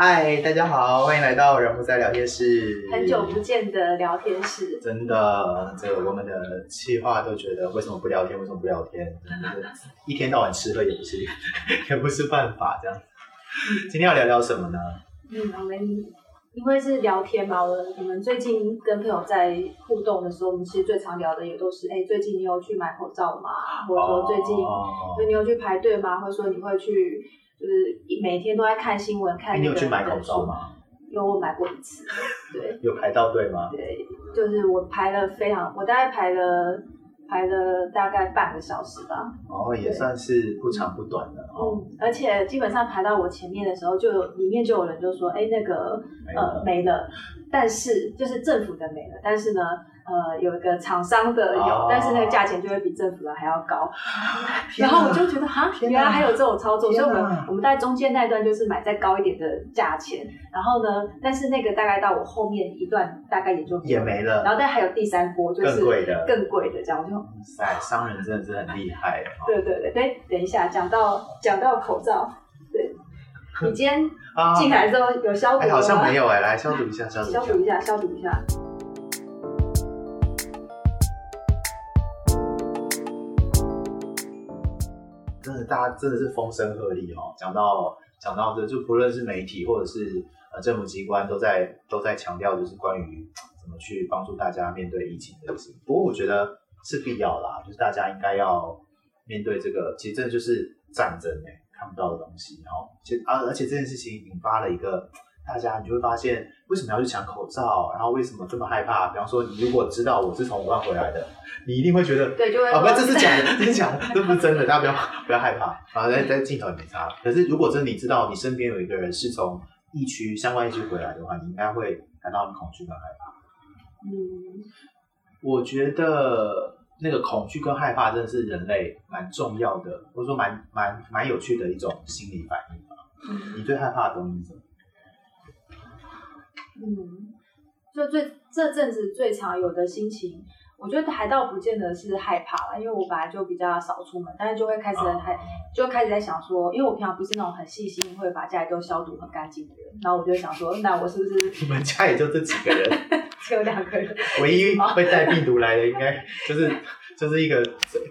嗨，大家好，欢迎来到人不在聊天室。很久不见的聊天室，真的，这个我们的企划都觉得为什么不聊天？为什么不聊天？一天到晚吃喝也不是，也不是办法这样。今天要聊聊什么呢？嗯，我们因为是聊天嘛，我我们最近跟朋友在互动的时候，我们其实最常聊的也都是，哎，最近你有去买口罩吗？或者说最近，就你有去排队吗？或者说你会去？就是每天都在看新闻，看那个。你有去买口罩吗？有，我买过一次。对。有排到队吗？对，就是我排了非常，我大概排了排了大概半个小时吧。哦，也算是不长不短的。嗯，而且基本上排到我前面的时候，就有里面就有人就说：“哎，那个呃没了。”但是就是政府的没了，但是呢。呃，有一个厂商的有，哦、但是那个价钱就会比政府的还要高。然后我就觉得哈，原来还有这种操作，所以我们我们在中间那一段就是买再高一点的价钱。然后呢，但是那个大概到我后面一段大概也就也没了。然后但还有第三波，就是更贵的，更贵的这样。我就哇塞，商人真的是很厉害。对对对对，等一下讲到讲到口罩，对，你今天进来之后有消毒好像没有哎，来消毒一下，消毒一下，消毒一下，消毒一下。真的，大家真的是风声鹤唳哦。讲到讲到这，就不论是媒体或者是呃政府机关，都在都在强调，就是关于怎么去帮助大家面对疫情的事情。不过我觉得是必要啦，就是大家应该要面对这个，其实这就是战争哎，看不到的东西。然后，其实啊，而且这件事情引发了一个。大家，你就会发现为什么要去抢口罩，然后为什么这么害怕？比方说，你如果知道我是从武汉回来的，你一定会觉得，对，就会啊，不，这是假的，这是假的，这不是真的，大家不要不要害怕啊，在在镜头里面差。可是如果真的你知道你身边有一个人是从疫区相关疫区回来的话，你应该会感到很恐惧跟害怕。嗯，我觉得那个恐惧跟害怕真的是人类蛮重要的，或者说蛮蛮蛮有趣的一种心理反应吧。嗯，你最害怕的东西是什么？嗯，就最这阵子最常有的心情，我觉得还倒不见得是害怕了，因为我本来就比较少出门，但是就会开始还、啊、就开始在想说，因为我平常不是那种很细心会把家里都消毒很干净的人，然后我就想说，那我是不是 你们家也就这几个人，只有两个人，唯一会带病毒来的应该就是就是一个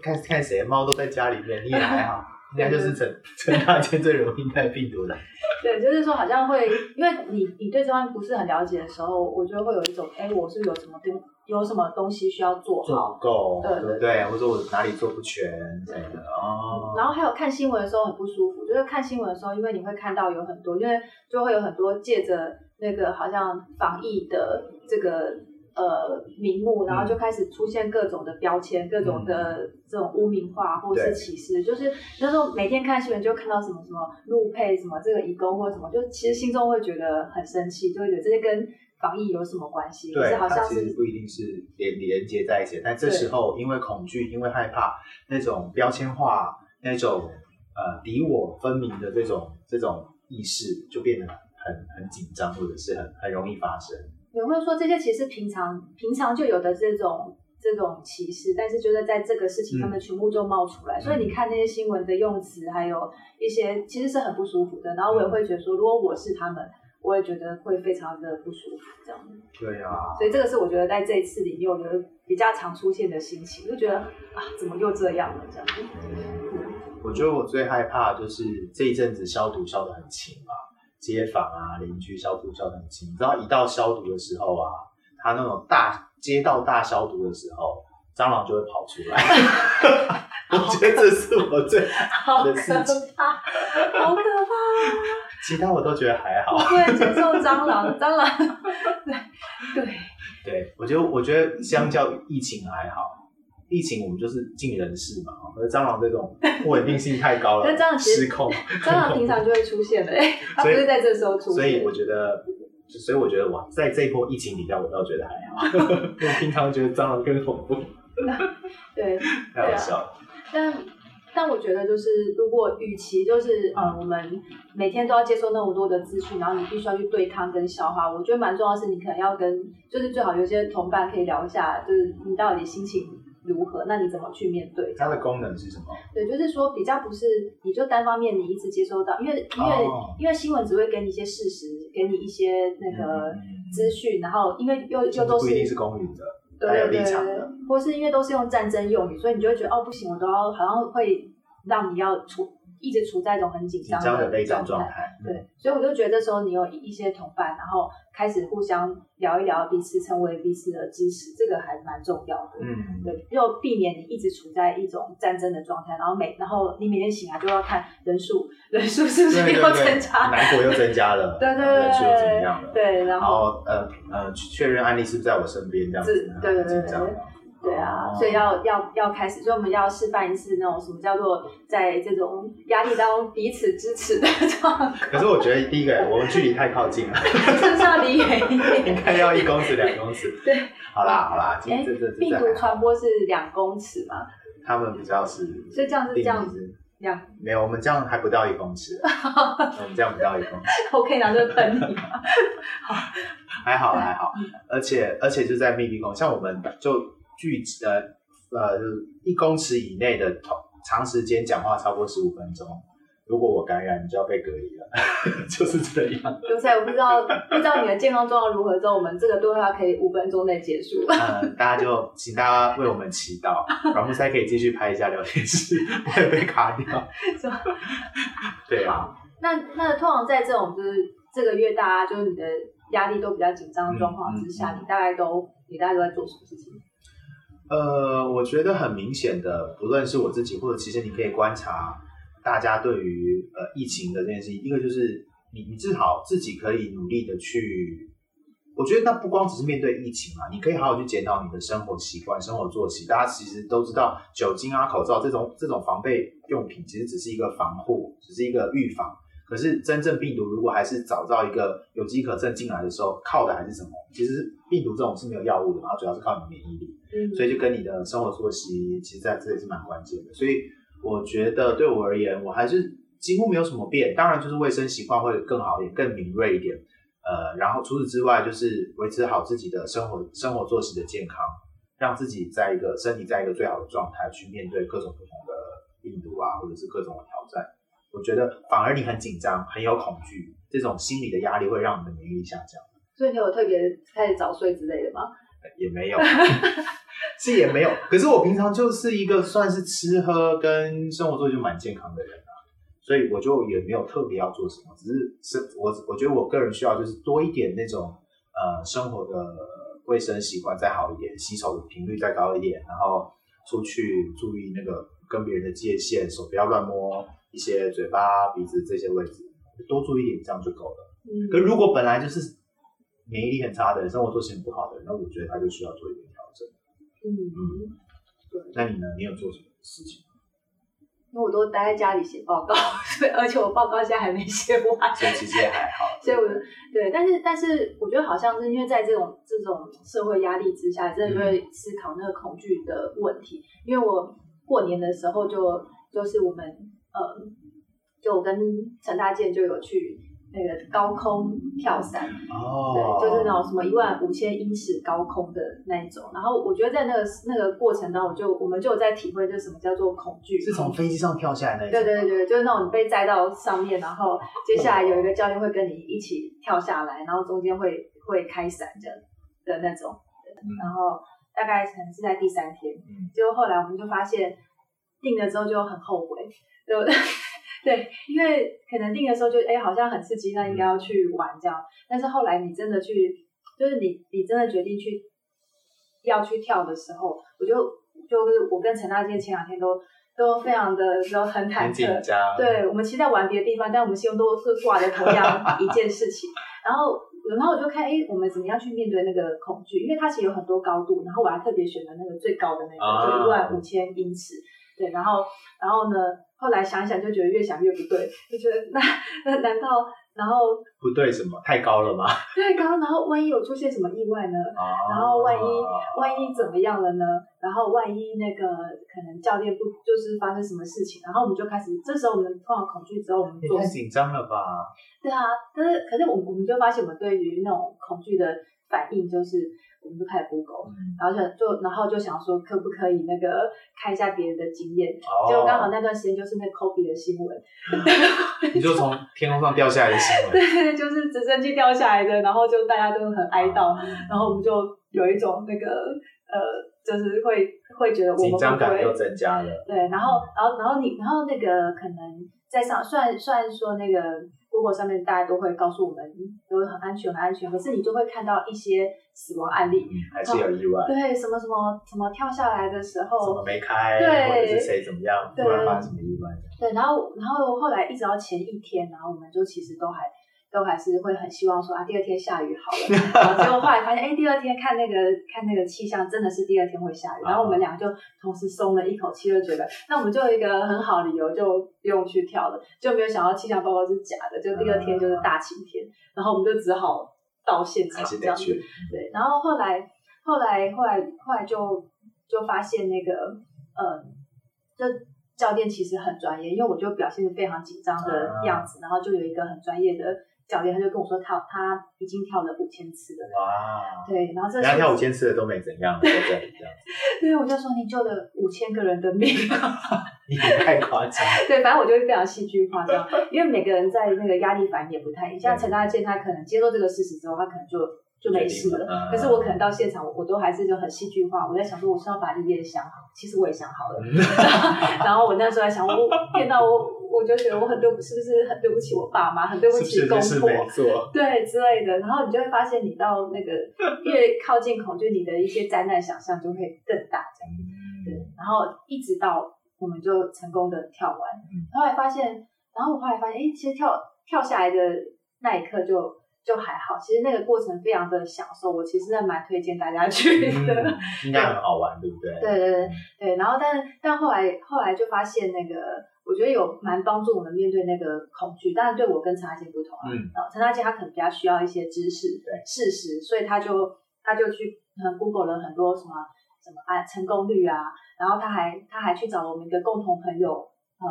看看谁猫都在家里面，你也还好。应该就是陈陈大千最容易带病毒的。对，就是说好像会，因为你你对这方面不是很了解的时候，我觉得会有一种，哎，我是有什么东有什么东西需要做好，做够，对对对，或者我哪里做不全之类的哦。然后还有看新闻的时候很不舒服，就是看新闻的时候，因为你会看到有很多，因为就会有很多借着那个好像防疫的这个。呃，名目，然后就开始出现各种的标签，嗯、各种的这种污名化或是歧视，就是那时候每天看新闻就看到什么什么路配什么这个移工或什么，就其实心中会觉得很生气，就会觉得这些跟防疫有什么关系？对，好像是其实不一定是连连接在一起，但这时候因为恐惧，因为害怕那种标签化，那种呃敌我分明的这种这种意识，就变得很很紧张，或者是很很容易发生。有没有说这些其实平常平常就有的这种这种歧视，但是就是在这个事情他们全部就冒出来，嗯、所以你看那些新闻的用词，还有一些其实是很不舒服的。然后我也会觉得说，如果我是他们，我也觉得会非常的不舒服，这样。对啊。所以这个是我觉得在这一次里面，我觉得比较常出现的心情，就觉得啊，怎么又这样了这样。嗯，我觉得我最害怕就是这一阵子消毒消的很勤嘛。街坊啊，邻居消毒消得很勤，你知道一到消毒的时候啊，他那种大街道大消毒的时候，蟑螂就会跑出来。我觉得这是我最怕的事情，好可怕，好可怕。其他我都觉得还好。我不会接受蟑螂，蟑螂。对对对，我觉得我觉得相较疫情还好。疫情我们就是尽人事嘛，而蟑螂这种不稳定性太高了，蟑螂失控。蟑螂平常就会出现的，哎，它不是在这时候出现。所以我觉得，所以我觉得哇，在这一波疫情底下，我倒觉得还好。我平常觉得蟑螂更恐怖。对，太好笑了。但但我觉得就是，如果与其就是呃，我们每天都要接受那么多的资讯，然后你必须要去对抗跟消化，我觉得蛮重要的是，你可能要跟就是最好有些同伴可以聊一下，就是你到底心情。如何？那你怎么去面对？它的功能是什么？对，就是说比较不是你就单方面你一直接收到，因为因为、哦、因为新闻只会给你一些事实，给你一些那个资讯，嗯、然后因为又又都是不一定是公允的，对对对，或是因为都是用战争用语，所以你就会觉得哦不行，我都要好像会让你要出。一直处在一种很紧张的备战状态，对，所以我就觉得这时候你有一些同伴，然后开始互相聊一聊彼此，成为彼此的支持，这个还蛮重要的。嗯，对，又避免你一直处在一种战争的状态，然后每然后你每天醒来就要看人数，人数是不是又增加，难过又增加了，对对对，人数又怎么样了？对，然后呃呃确认案例是不是在我身边这样子，对对对对。对啊，所以要要要开始，所以我们要示范一次那种什么叫做在这种压力当中彼此支持的状况。可是我觉得第一个，我们距离太靠近了，是不是要离远一点？应该要一公尺、两公尺。对，好啦好啦，哎，病毒传播是两公尺嘛？他们比较是，所以这样是这样子，两没有，我们这样还不到一公尺，我们这样不到一公尺。我可以拿这个喷你吗？好，还好还好，而且而且就在密闭空，像我们就。距呃呃，就是一公尺以内的同长时间讲话超过十五分钟，如果我感染，你就要被隔离了，就是这样。刘才，我不知道不知道你的健康状况如何之后，我们这个对话可以五分钟内结束。嗯，大家就请大家为我们祈祷，软木塞可以继续拍一下聊天室，不会被卡掉。对啊。那那通常在这种就是这个月，大家就是你的压力都比较紧张的状况之下，嗯嗯、你大概都你大概都在做什么事情？呃，我觉得很明显的，不论是我自己，或者其实你可以观察大家对于呃疫情的这件事情，一个就是你你至少自己可以努力的去，我觉得那不光只是面对疫情嘛，你可以好好去检讨你的生活习惯、生活作息。大家其实都知道，酒精啊、口罩这种这种防备用品，其实只是一个防护，只是一个预防。可是真正病毒如果还是找到一个有机可乘进来的时候，靠的还是什么？其实病毒这种是没有药物的嘛，主要是靠你免疫力。嗯，所以就跟你的生活作息，其实在这也是蛮关键的。所以我觉得对我而言，我还是几乎没有什么变。当然就是卫生习惯会更好一点，更敏锐一点。呃，然后除此之外，就是维持好自己的生活生活作息的健康，让自己在一个身体在一个最好的状态去面对各种不同的病毒啊，或者是各种的挑战。我觉得反而你很紧张，很有恐惧，这种心理的压力会让你的免疫力下降。所以你有特别开始早睡之类的吗？也没有，是也没有。可是我平常就是一个算是吃喝跟生活作息就蛮健康的人啊，所以我就也没有特别要做什么，只是是我我觉得我个人需要就是多一点那种呃生活的卫生习惯再好一点，洗手的频率再高一点，然后出去注意那个跟别人的界限，手不要乱摸一些嘴巴、鼻子这些位置，多注意一点这样就够了。嗯，可如果本来就是。免疫力很差的人，生活作息很不好的人，那我觉得他就需要做一点。嗯嗯，对。那你呢？你有做什么事情？因为我都待在家里写报告，所以而且我报告现在还没写完，所以其实也还好。所以我对，但是但是我觉得好像是因为在这种这种社会压力之下，真的就会思考那个恐惧的问题。嗯、因为我过年的时候就就是我们呃，就我跟陈大健就有去。那个高空跳伞，哦，对，就是那种什么一万五千英尺高空的那一种。然后我觉得在那个那个过程当中，我就我们就有在体会，这什么叫做恐惧。是从飞机上跳下来那种。对对对，就是那种你被载到上面，然后接下来有一个教练会跟你一起跳下来，然后中间会会开伞这样的那种。然后大概可能是在第三天，结果后来我们就发现定了之后就很后悔，就。对，因为可能定的时候就哎，好像很刺激，那应该要去玩这样。但是后来你真的去，就是你你真的决定去要去跳的时候，我就就是我跟陈大健前两天都都非常的都很忐忑。对，我们其实在玩别的地方，但我们心中都是挂着同样一件事情。然后然后我就看哎，我们怎么样去面对那个恐惧？因为它其实有很多高度，然后我还特别选了那个最高的那个，啊、就一万五千英尺。对，然后然后呢？后来想想就觉得越想越不对，就觉得那那难道然后不对什么？太高了吗？太高，然后万一有出现什么意外呢？啊、然后万一万一怎么样了呢？然后万一那个可能教练不就是发生什么事情？然后我们就开始，这时候我们碰到恐惧之后，我们做太紧张了吧？对啊，可是可是我们我们就发现，我们对于那种恐惧的反应就是。我们就开始 Google，、嗯、然后就就然后就想说，可不可以那个看一下别人的经验？结果刚好那段时间就是那 Kobe 的新闻，嗯、你就从天空上掉下来的新闻，对，就是直升机掉下来的，然后就大家都很哀悼，嗯、然后我们就有一种那个呃，就是会会觉得我们紧张感又增加了，对，然后然后然后你然后那个可能在上，虽然虽然说那个。Google 上面大家都会告诉我们都很安全很安全，可是你就会看到一些死亡案例，嗯、还是有意外。对，什么什么什么跳下来的时候，怎么没开，对，或者是谁怎么样，突然发生什么意外。对，然后然后后来一直到前一天，然后我们就其实都还。都还是会很希望说啊，第二天下雨好了。然后结果后来发现，哎，第二天看那个看那个气象，真的是第二天会下雨。然后我们俩就同时松了一口气，就觉得那我们就有一个很好理由，就不用去跳了。就没有想到气象报告是假的，就第二天就是大晴天。然后我们就只好到现场这样子。对，然后后来后来后来后来就就发现那个嗯，就教练其实很专业，因为我就表现的非常紧张的样子，然后就有一个很专业的。教练他就跟我说他他已经跳了五千次了。哇！对，然后这人家跳五千次的都没怎样，对这样子。对，我就说你救了五千个人的命，你 也太夸张。对，反正我就会非常戏剧化这样，因为每个人在那个压力反应也不太一样。像陈大健，他可能接受这个事实之后，他可能就。就没事了，嗯、可是我可能到现场，我我都还是就很戏剧化。我在想说，我是要把立业想好，其实我也想好了。嗯、然后我那时候在想，我天哪，我我就觉得我很对，是不是很对不起我爸妈，很对不起公婆，对之类的。然后你就会发现，你到那个越靠近恐惧，你的一些灾难想象就会更大，这样。对，然后一直到我们就成功的跳完，后来发现，然后我后来发现，哎，其实跳跳下来的那一刻就。就还好，其实那个过程非常的享受，我其实还蛮推荐大家去的，嗯、应该很好玩，对不对？对对对对，然后但但后来后来就发现那个，我觉得有蛮帮助我们面对那个恐惧，但是对我跟陈大姐不同啊，嗯，陈大姐她可能比较需要一些知识、对事实，所以她就她就去 Google 了很多什么什么啊成功率啊，然后他还他还去找了我们一个共同朋友呃。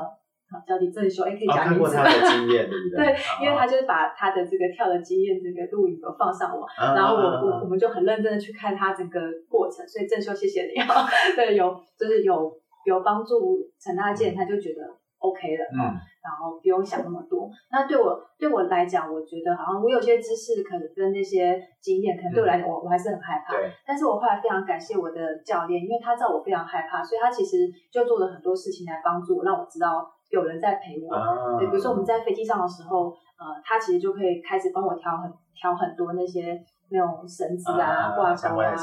好，叫李正修，哎，可以讲看过他的经验，对不 对？对，因为他就是把他的这个跳的经验，这个录影都放上网，然后我我我们就很认真的去看他整个过程，所以正修，谢谢你啊，对，有就是有有帮助陈大健，他就觉得 OK 了，嗯，然后不用想那么多。那对我对我来讲，我觉得好像我有些知识可能跟那些经验，可能对我来讲，我我还是很害怕。对，但是我后来非常感谢我的教练，因为他知道我非常害怕，所以他其实就做了很多事情来帮助我，让我知道。有人在陪我，啊、对，比如说我们在飞机上的时候，呃，他其实就可以开始帮我调很调很多那些那种绳子啊、挂钩啊，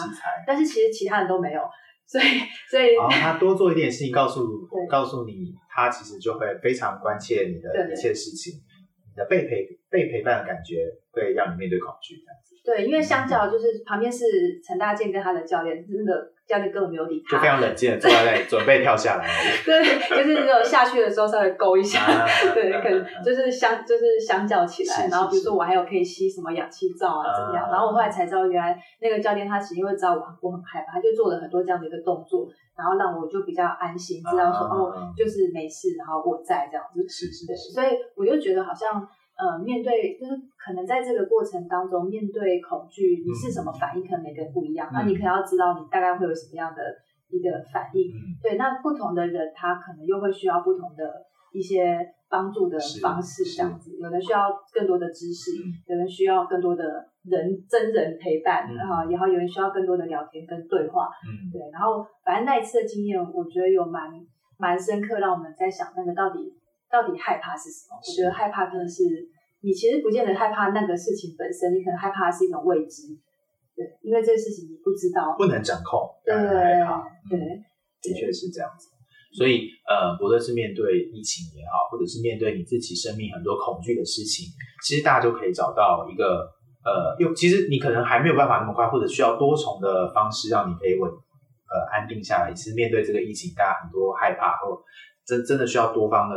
但是其实其他人都没有，所以所以，然后他多做一点事情，告诉告诉你，他其实就会非常关切你的一切事情，你的被陪被陪伴的感觉会让你面对恐惧这样子。对，因为相较就是旁边是陈大健跟他的教练，真的。教练根本没有理他，就非常冷静的坐在那里 准备跳下来。对，就是只有下去的时候稍微勾一下，对，可能就是相就是相较起来，然后比如说我还有可以吸什么氧气罩啊，怎么样？然后我后来才知道，原来那个教练他其实因为知道我我很害怕，他就做了很多这样的一个动作，然后让我就比较安心，知道说哦，就是没事，然后我在这样子。是是是。所以我就觉得好像。呃，面对就是可能在这个过程当中，面对恐惧，你是什么反应？可能每个人不一样。那、嗯、你可能要知道，你大概会有什么样的一个反应。嗯、对，那不同的人，他可能又会需要不同的一些帮助的方式，这样子。有人需要更多的知识，嗯、有人需要更多的人真人陪伴，然后、嗯，然后有人需要更多的聊天跟对话。嗯，对。然后，反正那一次的经验，我觉得有蛮蛮深刻，让我们在想那个到底。到底害怕是什么？我觉得害怕可能是你其实不见得害怕那个事情本身，你可能害怕的是一种未知，对，因为这个事情你不知道，不能掌控，对，害怕，对，的确是这样子。所以，呃，不论是面对疫情也好，或者是面对你自己生命很多恐惧的事情，其实大家都可以找到一个，呃，又其实你可能还没有办法那么快，或者需要多重的方式让你可以稳，呃，安定下来。其实面对这个疫情，大家很多害怕或真真的需要多方的。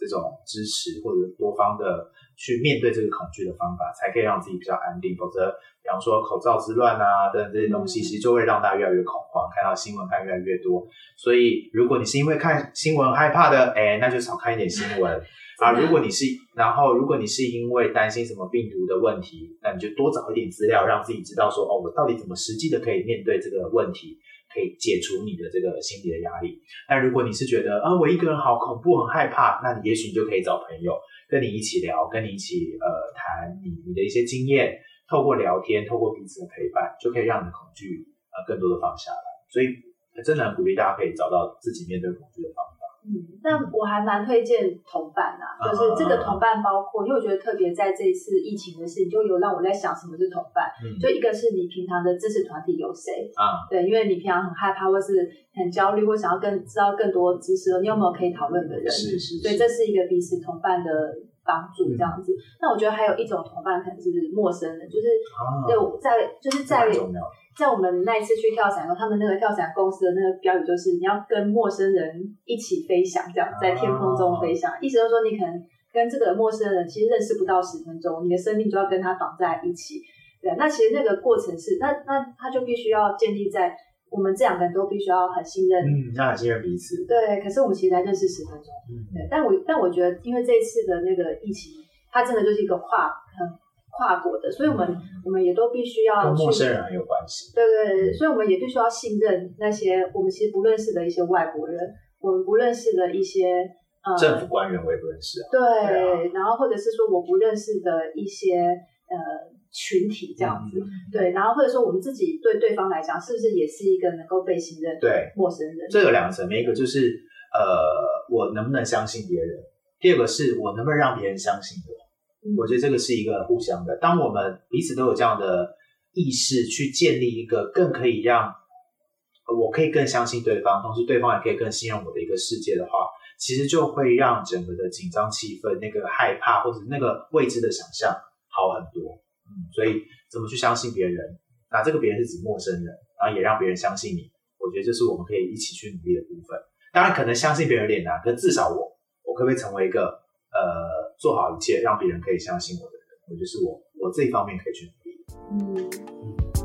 这种支持或者多方的去面对这个恐惧的方法，才可以让自己比较安定。否则，比方说口罩之乱啊等等这些东西，其实就会让大家越来越恐慌，看到新闻看越来越多。所以，如果你是因为看新闻害怕的，哎，那就少看一点新闻。啊，如果你是，然后如果你是因为担心什么病毒的问题，那你就多找一点资料，让自己知道说，哦，我到底怎么实际的可以面对这个问题，可以解除你的这个心理的压力。那如果你是觉得啊，我一个人好恐怖，很害怕，那你也许你就可以找朋友跟你一起聊，跟你一起呃谈你你的一些经验，透过聊天，透过彼此的陪伴，就可以让你的恐惧呃更多的放下来。所以真的很鼓励大家可以找到自己面对恐惧的方法。嗯，那我还蛮推荐同伴呐、啊，就是这个同伴包括，因为我觉得特别在这一次疫情的事情，就有让我在想什么是同伴。嗯，就一个是你平常的支持团体有谁啊？对，因为你平常很害怕或是很焦虑，或想要更知道更多知识，你有没有可以讨论的人？是是。所以这是一个彼此同伴的帮助，这样子。那我觉得还有一种同伴可能是陌生人，就是对在就是在。在我们那一次去跳伞的时候，他们那个跳伞公司的那个标语就是你要跟陌生人一起飞翔，这样在天空中飞翔，意思就是说你可能跟这个陌生人其实认识不到十分钟，你的生命就要跟他绑在一起。对，那其实那个过程是，那那他就必须要建立在我们这两个人都必须要很信任，嗯，要很信任彼此。对，可是我们其实才认识十分钟，嗯，对，但我但我觉得，因为这一次的那个疫情，它真的就是一个跨很。跨国的，所以我们、嗯、我们也都必须要跟陌生人很有关系。对对对，所以我们也必须要信任那些我们其实不认识的一些外国人，我们不认识的一些呃政府官员，我也不认识啊。对，对啊、然后或者是说我不认识的一些呃群体这样子，嗯、对，然后或者说我们自己对对方来讲，是不是也是一个能够被信任对陌生人？这有两个层面，一个就是呃我能不能相信别人，第二个是我能不能让别人相信我。我觉得这个是一个互相的。当我们彼此都有这样的意识，去建立一个更可以让我可以更相信对方，同时对方也可以更信任我的一个世界的话，其实就会让整个的紧张气氛、那个害怕或者那个未知的想象好很多。嗯，所以怎么去相信别人？那这个别人是指陌生人，然后也让别人相信你。我觉得这是我们可以一起去努力的部分。当然，可能相信别人有点难，可至少我，我可不可以成为一个呃。做好一切，让别人可以相信我的人，我觉得是我我这一方面可以去努力。嗯。